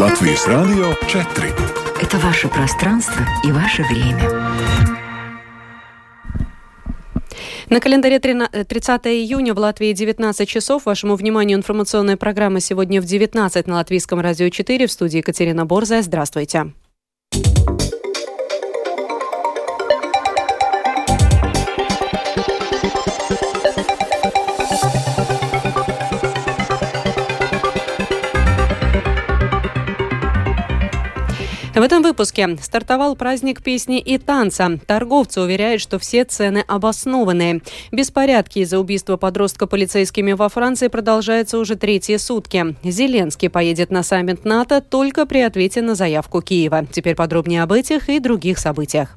Латвийс Радио 4. Это ваше пространство и ваше время. На календаре 30 июня в Латвии 19 часов. Вашему вниманию информационная программа сегодня в 19 на Латвийском радио 4 в студии Екатерина Борзая. Здравствуйте. В этом выпуске стартовал праздник песни и танца. Торговцы уверяют, что все цены обоснованные. Беспорядки из-за убийства подростка полицейскими во Франции продолжаются уже третьи сутки. Зеленский поедет на саммит НАТО только при ответе на заявку Киева. Теперь подробнее об этих и других событиях.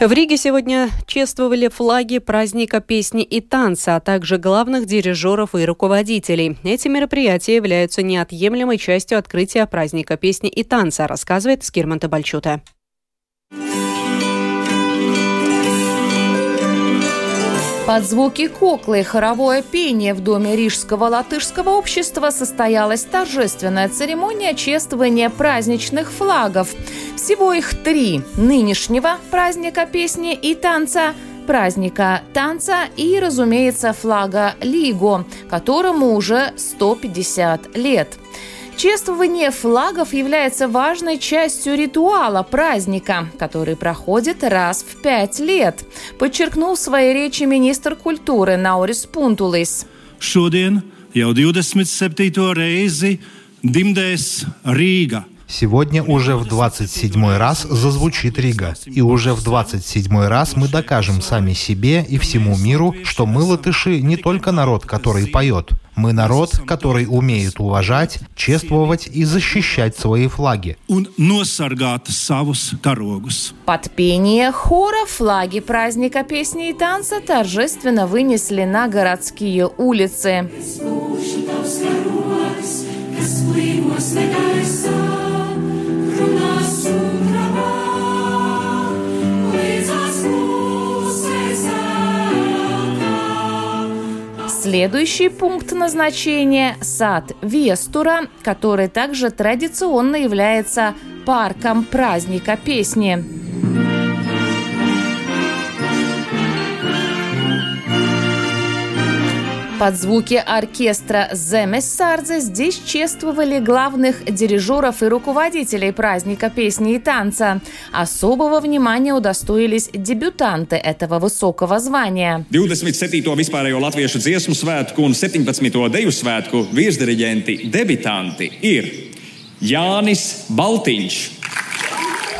В Риге сегодня чествовали флаги праздника песни и танца, а также главных дирижеров и руководителей. Эти мероприятия являются неотъемлемой частью открытия праздника песни и танца, рассказывает Скирман Табальчута. Под звуки куклы и хоровое пение в Доме Рижского латышского общества состоялась торжественная церемония чествования праздничных флагов. Всего их три – нынешнего праздника песни и танца, праздника танца и, разумеется, флага Лиго, которому уже 150 лет – Чествование флагов является важной частью ритуала праздника, который проходит раз в пять лет, подчеркнул в своей речи министр культуры Наурис Пунтулис. Šodien jau 27. reizi dimdēs Rīga – Сегодня уже в 27 раз зазвучит Рига. И уже в 27 раз мы докажем сами себе и всему миру, что мы, латыши, не только народ, который поет. Мы народ, который умеет уважать, чествовать и защищать свои флаги. Под пение хора флаги праздника песни и танца торжественно вынесли на городские улицы. Следующий пункт назначения – сад Вестура, который также традиционно является парком праздника песни. Под звуки оркестра Земессардзе здесь чествовали главных дирижеров и руководителей праздника песни и танца. Особого внимания удостоились дебютанты этого высокого звания. 27. vispārējo latviešu dziesmu svētku un 17. deju svētku virsdiriģenti debitanti ir Jānis Baltiņš,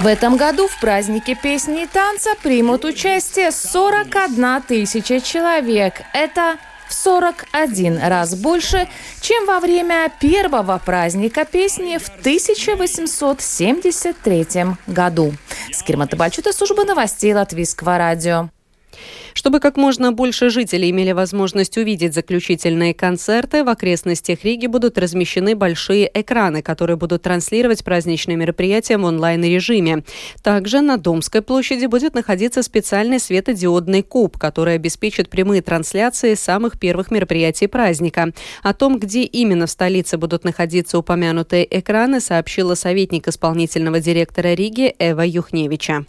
в этом году в празднике песни и танца примут участие 41 тысяча человек. Это в 41 раз больше, чем во время первого праздника песни в 1873 году. Скирма Табачута, служба новостей Латвийского радио. Чтобы как можно больше жителей имели возможность увидеть заключительные концерты, в окрестностях Риги будут размещены большие экраны, которые будут транслировать праздничные мероприятия в онлайн-режиме. Также на Домской площади будет находиться специальный светодиодный куб, который обеспечит прямые трансляции самых первых мероприятий праздника. О том, где именно в столице будут находиться упомянутые экраны, сообщила советник исполнительного директора Риги Эва Юхневича.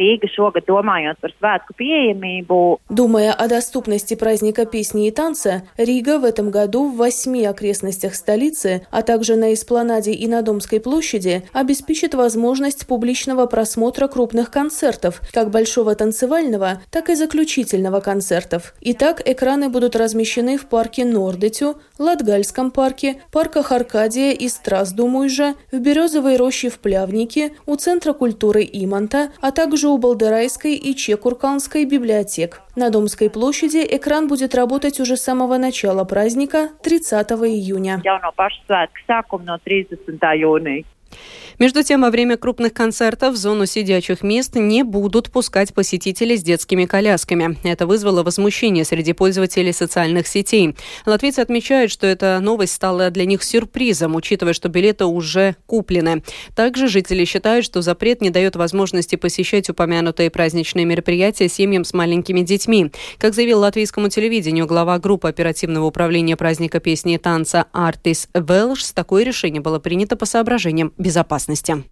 Рīga šogad domājot par svētku pieejamību. Думая о доступности праздника песни и танца, Рига в этом году в восьми окрестностях столицы, а также на Эспланаде и на Домской площади обеспечит возможность публичного просмотра крупных концертов, как большого танцевального, так и заключительного концертов. Итак, экраны будут размещены в парке Нордетю, Латгальском парке, парках Аркадия и Страсдумуйжа, в Березовой роще в Плявнике, у Центра культуры Иманта, а также у Балдерайской и Чекурканской библиотек. На Домской площади экран будет работать уже с самого начала праздника 30 июня. Между тем, во время крупных концертов в зону сидячих мест не будут пускать посетителей с детскими колясками. Это вызвало возмущение среди пользователей социальных сетей. Латвийцы отмечают, что эта новость стала для них сюрпризом, учитывая, что билеты уже куплены. Также жители считают, что запрет не дает возможности посещать упомянутые праздничные мероприятия семьям с маленькими детьми. Как заявил латвийскому телевидению глава группы оперативного управления праздника песни и танца «Артис Велш», такое решение было принято по соображениям безопасности безопасности.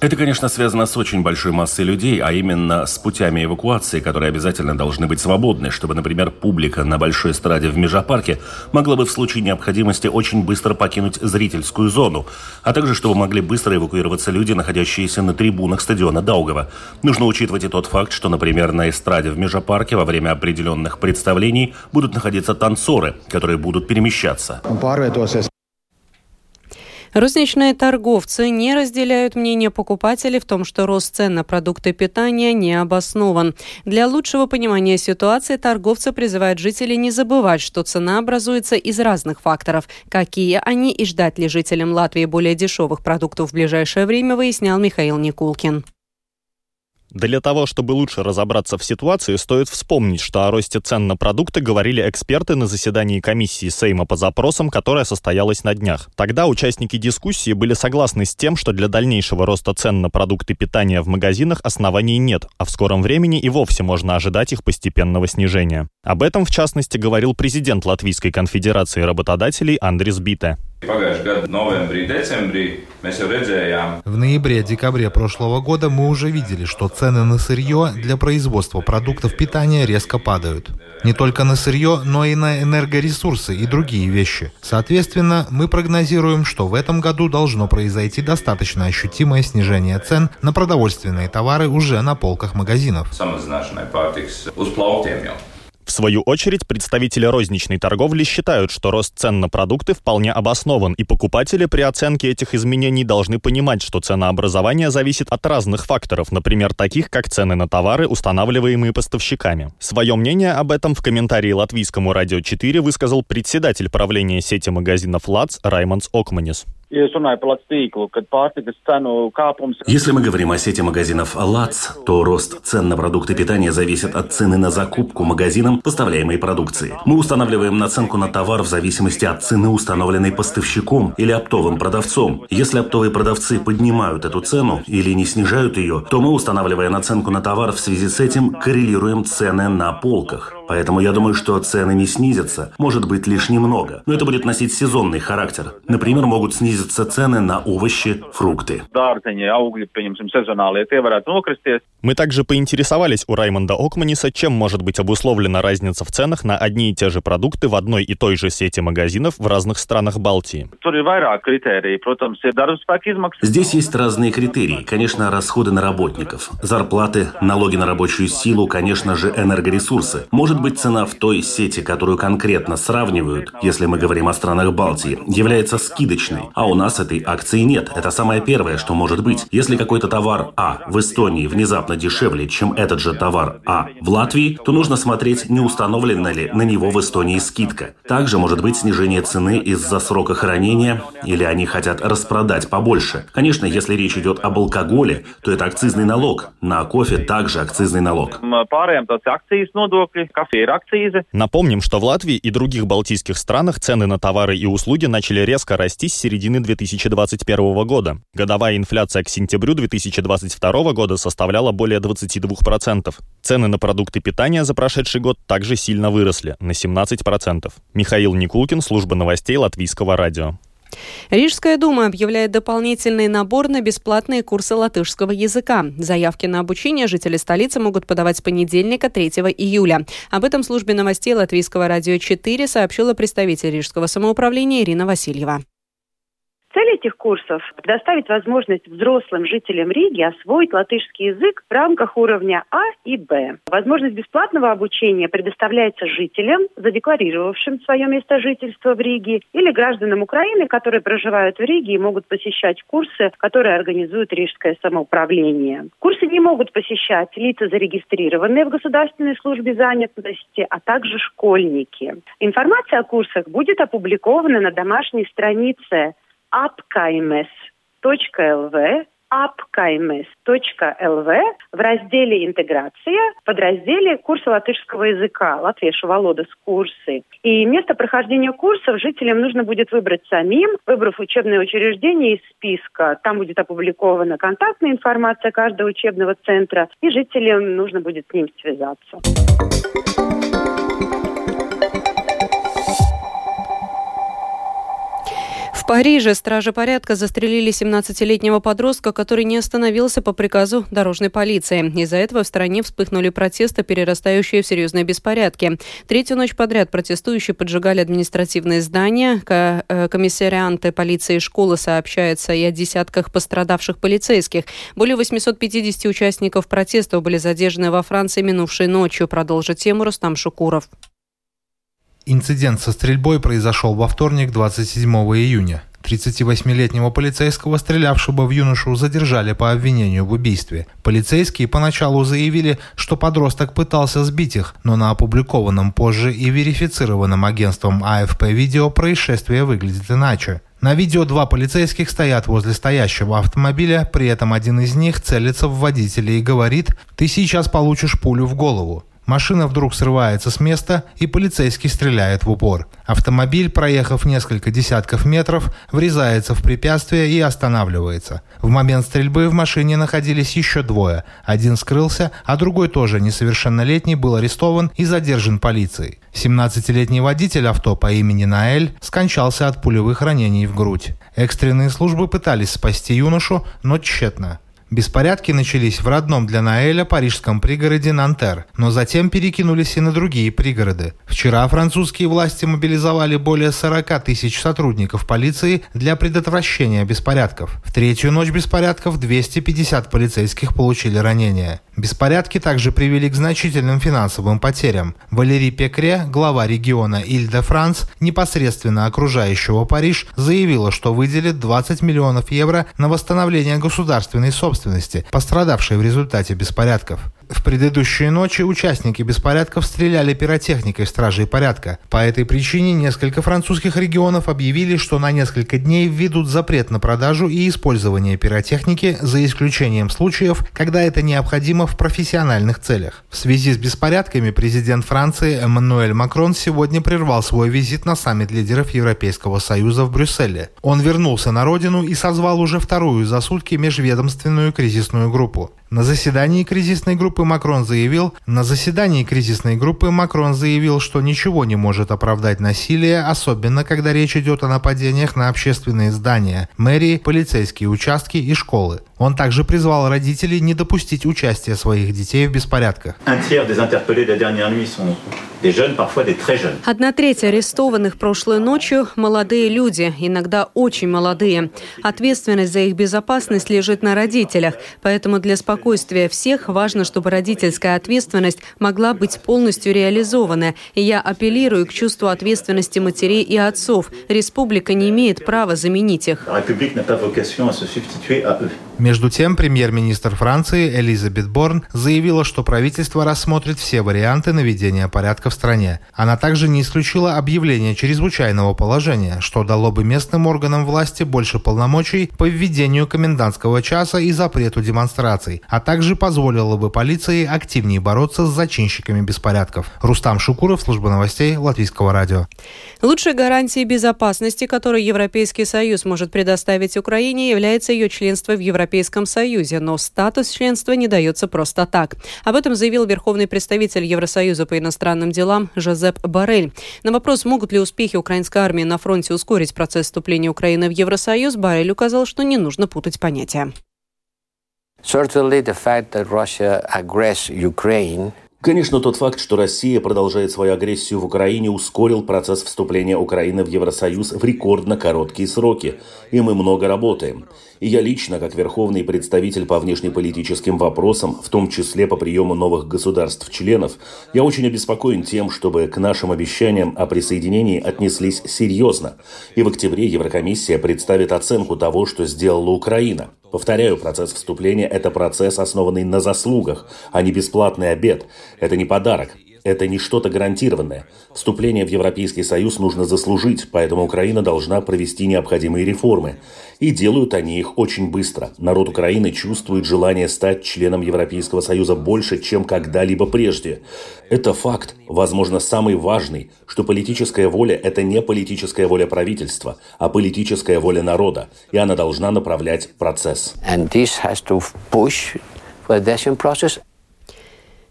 Это, конечно, связано с очень большой массой людей, а именно с путями эвакуации, которые обязательно должны быть свободны, чтобы, например, публика на большой эстраде в Межапарке могла бы в случае необходимости очень быстро покинуть зрительскую зону, а также чтобы могли быстро эвакуироваться люди, находящиеся на трибунах стадиона Даугава. Нужно учитывать и тот факт, что, например, на эстраде в Межапарке во время определенных представлений будут находиться танцоры, которые будут перемещаться. Розничные торговцы не разделяют мнение покупателей в том, что рост цен на продукты питания не обоснован. Для лучшего понимания ситуации торговцы призывают жителей не забывать, что цена образуется из разных факторов. Какие они и ждать ли жителям Латвии более дешевых продуктов в ближайшее время, выяснял Михаил Никулкин. Для того, чтобы лучше разобраться в ситуации, стоит вспомнить, что о росте цен на продукты говорили эксперты на заседании комиссии Сейма по запросам, которая состоялась на днях. Тогда участники дискуссии были согласны с тем, что для дальнейшего роста цен на продукты питания в магазинах оснований нет, а в скором времени и вовсе можно ожидать их постепенного снижения. Об этом, в частности, говорил президент Латвийской конфедерации работодателей Андрис Бите. В ноябре-декабре прошлого года мы уже видели, что цены на сырье для производства продуктов питания резко падают. Не только на сырье, но и на энергоресурсы и другие вещи. Соответственно, мы прогнозируем, что в этом году должно произойти достаточно ощутимое снижение цен на продовольственные товары уже на полках магазинов. В свою очередь, представители розничной торговли считают, что рост цен на продукты вполне обоснован, и покупатели при оценке этих изменений должны понимать, что ценообразование зависит от разных факторов, например, таких как цены на товары, устанавливаемые поставщиками. Свое мнение об этом в комментарии Латвийскому радио 4 высказал председатель правления сети магазинов «ЛАЦ» Раймондс Окманис. Если мы говорим о сети магазинов ЛАЦ, то рост цен на продукты питания зависит от цены на закупку магазином поставляемой продукции. Мы устанавливаем наценку на товар в зависимости от цены, установленной поставщиком или оптовым продавцом. Если оптовые продавцы поднимают эту цену или не снижают ее, то мы, устанавливая наценку на товар в связи с этим, коррелируем цены на полках. Поэтому я думаю, что цены не снизятся, может быть лишь немного. Но это будет носить сезонный характер. Например, могут снизиться цены на овощи, фрукты. Мы также поинтересовались у Раймонда Окманиса, чем может быть обусловлена разница в ценах на одни и те же продукты в одной и той же сети магазинов в разных странах Балтии. Здесь есть разные критерии. Конечно, расходы на работников, зарплаты, налоги на рабочую силу, конечно же, энергоресурсы. Может быть, цена в той сети, которую конкретно сравнивают, если мы говорим о странах Балтии, является скидочной, а у нас этой акции нет. Это самое первое, что может быть. Если какой-то товар А в Эстонии внезапно дешевле, чем этот же товар А в Латвии, то нужно смотреть, не установлена ли на него в Эстонии скидка. Также может быть снижение цены из-за срока хранения, или они хотят распродать побольше. Конечно, если речь идет об алкоголе, то это акцизный налог. На кофе также акцизный налог. Напомним, что в Латвии и других балтийских странах цены на товары и услуги начали резко расти с середины 2021 года. Годовая инфляция к сентябрю 2022 года составляла более 22%. Цены на продукты питания за прошедший год также сильно выросли, на 17%. Михаил Никулкин, служба новостей Латвийского радио. Рижская дума объявляет дополнительный набор на бесплатные курсы латышского языка. Заявки на обучение жители столицы могут подавать с понедельника 3 июля. Об этом службе новостей Латвийского радио 4 сообщила представитель Рижского самоуправления Ирина Васильева. Цель этих курсов – предоставить возможность взрослым жителям Риги освоить латышский язык в рамках уровня А и Б. Возможность бесплатного обучения предоставляется жителям, задекларировавшим свое место жительства в Риге, или гражданам Украины, которые проживают в Риге и могут посещать курсы, которые организует Рижское самоуправление. Курсы не могут посещать лица, зарегистрированные в Государственной службе занятости, а также школьники. Информация о курсах будет опубликована на домашней странице apkaimes.lv apkaimes.lv в разделе «Интеграция» в подразделе «Курсы латышского языка» Латвiešu валодас курсы. И место прохождения курсов жителям нужно будет выбрать самим, выбрав учебное учреждение из списка. Там будет опубликована контактная информация каждого учебного центра, и жителям нужно будет с ним связаться. Париже стражи порядка застрелили 17-летнего подростка, который не остановился по приказу дорожной полиции. Из-за этого в стране вспыхнули протесты, перерастающие в серьезные беспорядки. Третью ночь подряд протестующие поджигали административные здания. Э, комиссарианты полиции и школы сообщаются и о десятках пострадавших полицейских. Более 850 участников протестов были задержаны во Франции минувшей ночью. Продолжит тему Рустам Шукуров. Инцидент со стрельбой произошел во вторник, 27 июня. 38-летнего полицейского, стрелявшего в юношу, задержали по обвинению в убийстве. Полицейские поначалу заявили, что подросток пытался сбить их, но на опубликованном позже и верифицированном агентством АФП видео происшествие выглядит иначе. На видео два полицейских стоят возле стоящего автомобиля, при этом один из них целится в водителя и говорит «Ты сейчас получишь пулю в голову». Машина вдруг срывается с места, и полицейский стреляет в упор. Автомобиль, проехав несколько десятков метров, врезается в препятствие и останавливается. В момент стрельбы в машине находились еще двое. Один скрылся, а другой тоже несовершеннолетний был арестован и задержан полицией. 17-летний водитель авто по имени Наэль скончался от пулевых ранений в грудь. Экстренные службы пытались спасти юношу, но тщетно. Беспорядки начались в родном для Наэля парижском пригороде Нантер, но затем перекинулись и на другие пригороды. Вчера французские власти мобилизовали более 40 тысяч сотрудников полиции для предотвращения беспорядков. В третью ночь беспорядков 250 полицейских получили ранения. Беспорядки также привели к значительным финансовым потерям. Валерий Пекре, глава региона Иль-де-Франс, непосредственно окружающего Париж, заявила, что выделит 20 миллионов евро на восстановление государственной собственности, пострадавшей в результате беспорядков. В предыдущие ночи участники беспорядков стреляли пиротехникой стражей порядка. По этой причине несколько французских регионов объявили, что на несколько дней введут запрет на продажу и использование пиротехники, за исключением случаев, когда это необходимо в профессиональных целях. В связи с беспорядками президент Франции Эммануэль Макрон сегодня прервал свой визит на саммит лидеров Европейского Союза в Брюсселе. Он вернулся на родину и созвал уже вторую за сутки межведомственную кризисную группу. На заседании кризисной группы Макрон заявил, на заседании кризисной группы Макрон заявил, что ничего не может оправдать насилие, особенно когда речь идет о нападениях на общественные здания, мэрии, полицейские участки и школы. Он также призвал родителей не допустить участия своих детей в беспорядках. Одна треть арестованных прошлой ночью – молодые люди, иногда очень молодые. Ответственность за их безопасность лежит на родителях, поэтому для спокойствия всех важно, чтобы родительская ответственность могла быть полностью реализована. И я апеллирую к чувству ответственности матерей и отцов. Республика не имеет права заменить их. Между тем, премьер-министр Франции Элизабет Борн заявила, что правительство рассмотрит все варианты наведения порядка в стране. Она также не исключила объявление чрезвычайного положения, что дало бы местным органам власти больше полномочий по введению комендантского часа и запрету демонстраций, а также позволило бы полиции активнее бороться с зачинщиками беспорядков. Рустам Шукуров, служба новостей Латвийского радио. Лучшей гарантией безопасности, которую Европейский Союз может предоставить Украине, является ее членство в Европейском Союзе, но статус членства не дается просто так. Об этом заявил верховный представитель Евросоюза по иностранным делам Жозеп Барель. На вопрос, могут ли успехи украинской армии на фронте ускорить процесс вступления Украины в Евросоюз, Барель указал, что не нужно путать понятия. Конечно, тот факт, что Россия продолжает свою агрессию в Украине, ускорил процесс вступления Украины в Евросоюз в рекордно короткие сроки, и мы много работаем. И я лично, как верховный представитель по внешнеполитическим вопросам, в том числе по приему новых государств-членов, я очень обеспокоен тем, чтобы к нашим обещаниям о присоединении отнеслись серьезно. И в октябре Еврокомиссия представит оценку того, что сделала Украина. Повторяю, процесс вступления – это процесс, основанный на заслугах, а не бесплатный обед. Это не подарок. Это не что-то гарантированное. Вступление в Европейский Союз нужно заслужить, поэтому Украина должна провести необходимые реформы. И делают они их очень быстро. Народ Украины чувствует желание стать членом Европейского Союза больше, чем когда-либо прежде. Это факт, возможно, самый важный, что политическая воля – это не политическая воля правительства, а политическая воля народа, и она должна направлять процесс. And this has to push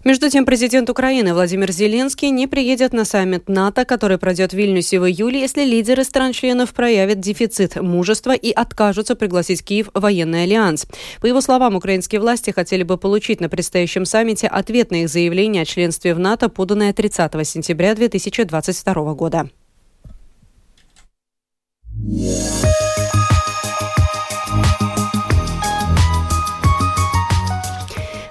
между тем, президент Украины Владимир Зеленский не приедет на саммит НАТО, который пройдет в Вильнюсе в июле, если лидеры стран-членов проявят дефицит мужества и откажутся пригласить Киев в военный альянс. По его словам, украинские власти хотели бы получить на предстоящем саммите ответ на их заявление о членстве в НАТО, поданное 30 сентября 2022 года.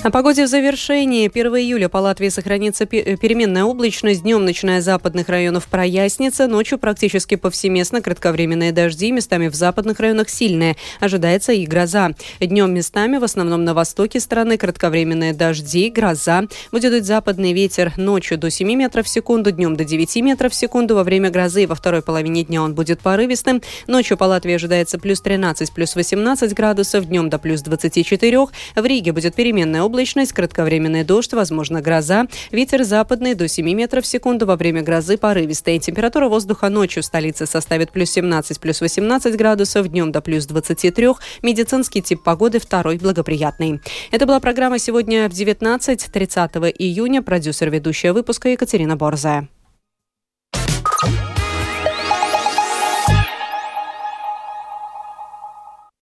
О погоде в завершении. 1 июля по Латвии сохранится э, переменная облачность. Днем, начиная с западных районов, прояснится. Ночью практически повсеместно кратковременные дожди. Местами в западных районах сильные. Ожидается и гроза. Днем местами, в основном на востоке страны, кратковременные дожди, гроза. Будет дуть западный ветер ночью до 7 метров в секунду, днем до 9 метров в секунду. Во время грозы во второй половине дня он будет порывистым. Ночью по Латвии ожидается плюс 13, плюс 18 градусов, днем до плюс 24. В Риге будет переменная облачность, кратковременный дождь, возможно гроза. Ветер западный до 7 метров в секунду. Во время грозы порывистая. Температура воздуха ночью в столице составит плюс 17, плюс 18 градусов, днем до плюс 23. Медицинский тип погоды второй благоприятный. Это была программа сегодня в 19, 30 июня. Продюсер ведущая выпуска Екатерина Борзая.